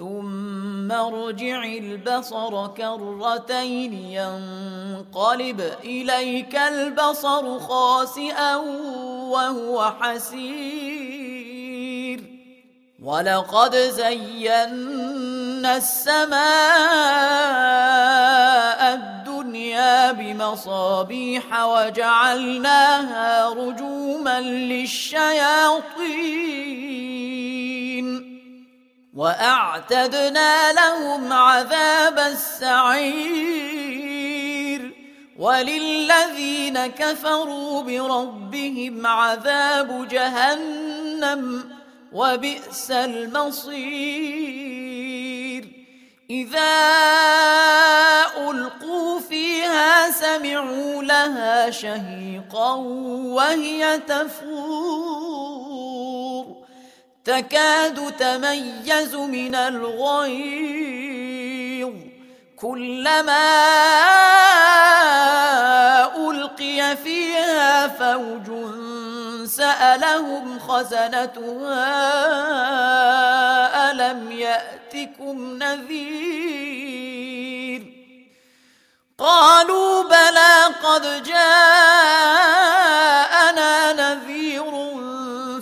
ثم ارجع البصر كرتين ينقلب إليك البصر خاسئا وهو حسير. ولقد زينا السماء الدنيا بمصابيح وجعلناها رجوما للشياطين. وأعتدنا لهم عذاب السعير. وللذين كفروا بربهم عذاب جهنم وبئس المصير. إذا ألقوا فيها سمعوا لها شهيقا وهي تفور. تكاد تميز من الغيظ. كلما ألقي فيها فوج سألهم خزنتها ألم يأتكم نذير؟ قالوا بلى قد نذير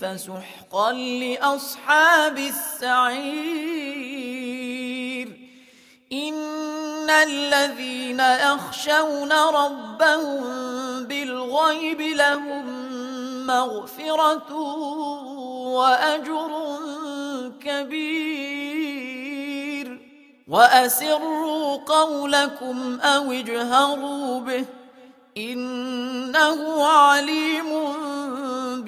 فسحقا لأصحاب السعير. إن الذين يخشون ربهم بالغيب لهم مغفرة وأجر كبير. وأسروا قولكم أو اجهروا به إنه عليم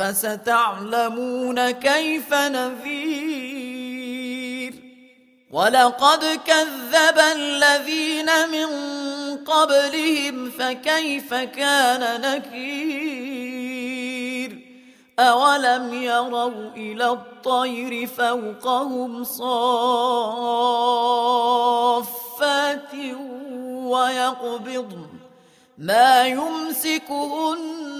فستعلمون كيف نذير. ولقد كذب الذين من قبلهم فكيف كان نكير؟ أولم يروا إلى الطير فوقهم صافات ويقبضن. ما يمسكهن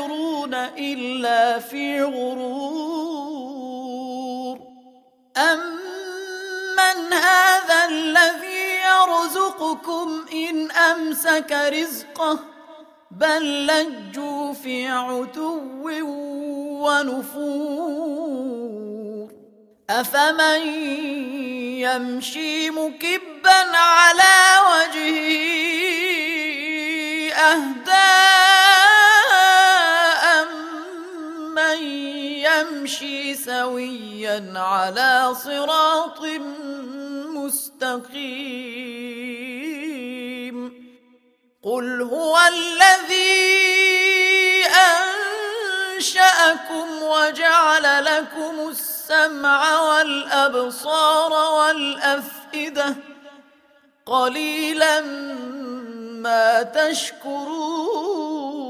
الكافرون إلا في غرور أمن هذا الذي يرزقكم إن أمسك رزقه بل لجوا في عتو ونفور أفمن يمشي مكبا على وجهه أهداء يمشي سويا على صراط مستقيم. قل هو الذي أنشأكم وجعل لكم السمع والأبصار والأفئدة. قليلا ما تشكرون.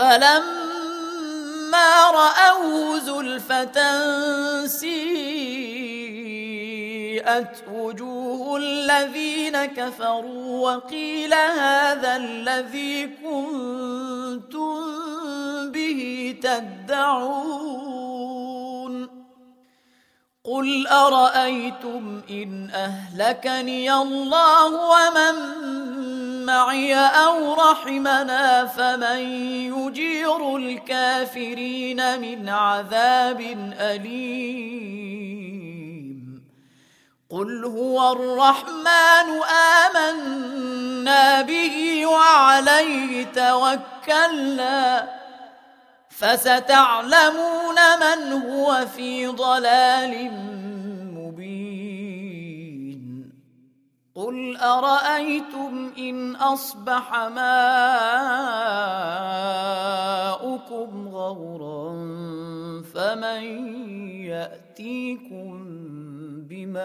فلما رأوه زلفة سيئت وجوه الذين كفروا وقيل هذا الذي كنتم به تدعون قل أرأيتم إن أهلكني الله ومن معي أو رحمنا فمن يجير الكافرين من عذاب أليم. قل هو الرحمن آمنا به وعليه توكلنا. فستعلمون من هو في ضلال قل أرأيتم إن أصبح ماؤكم غورا فمن يأتيكم بماء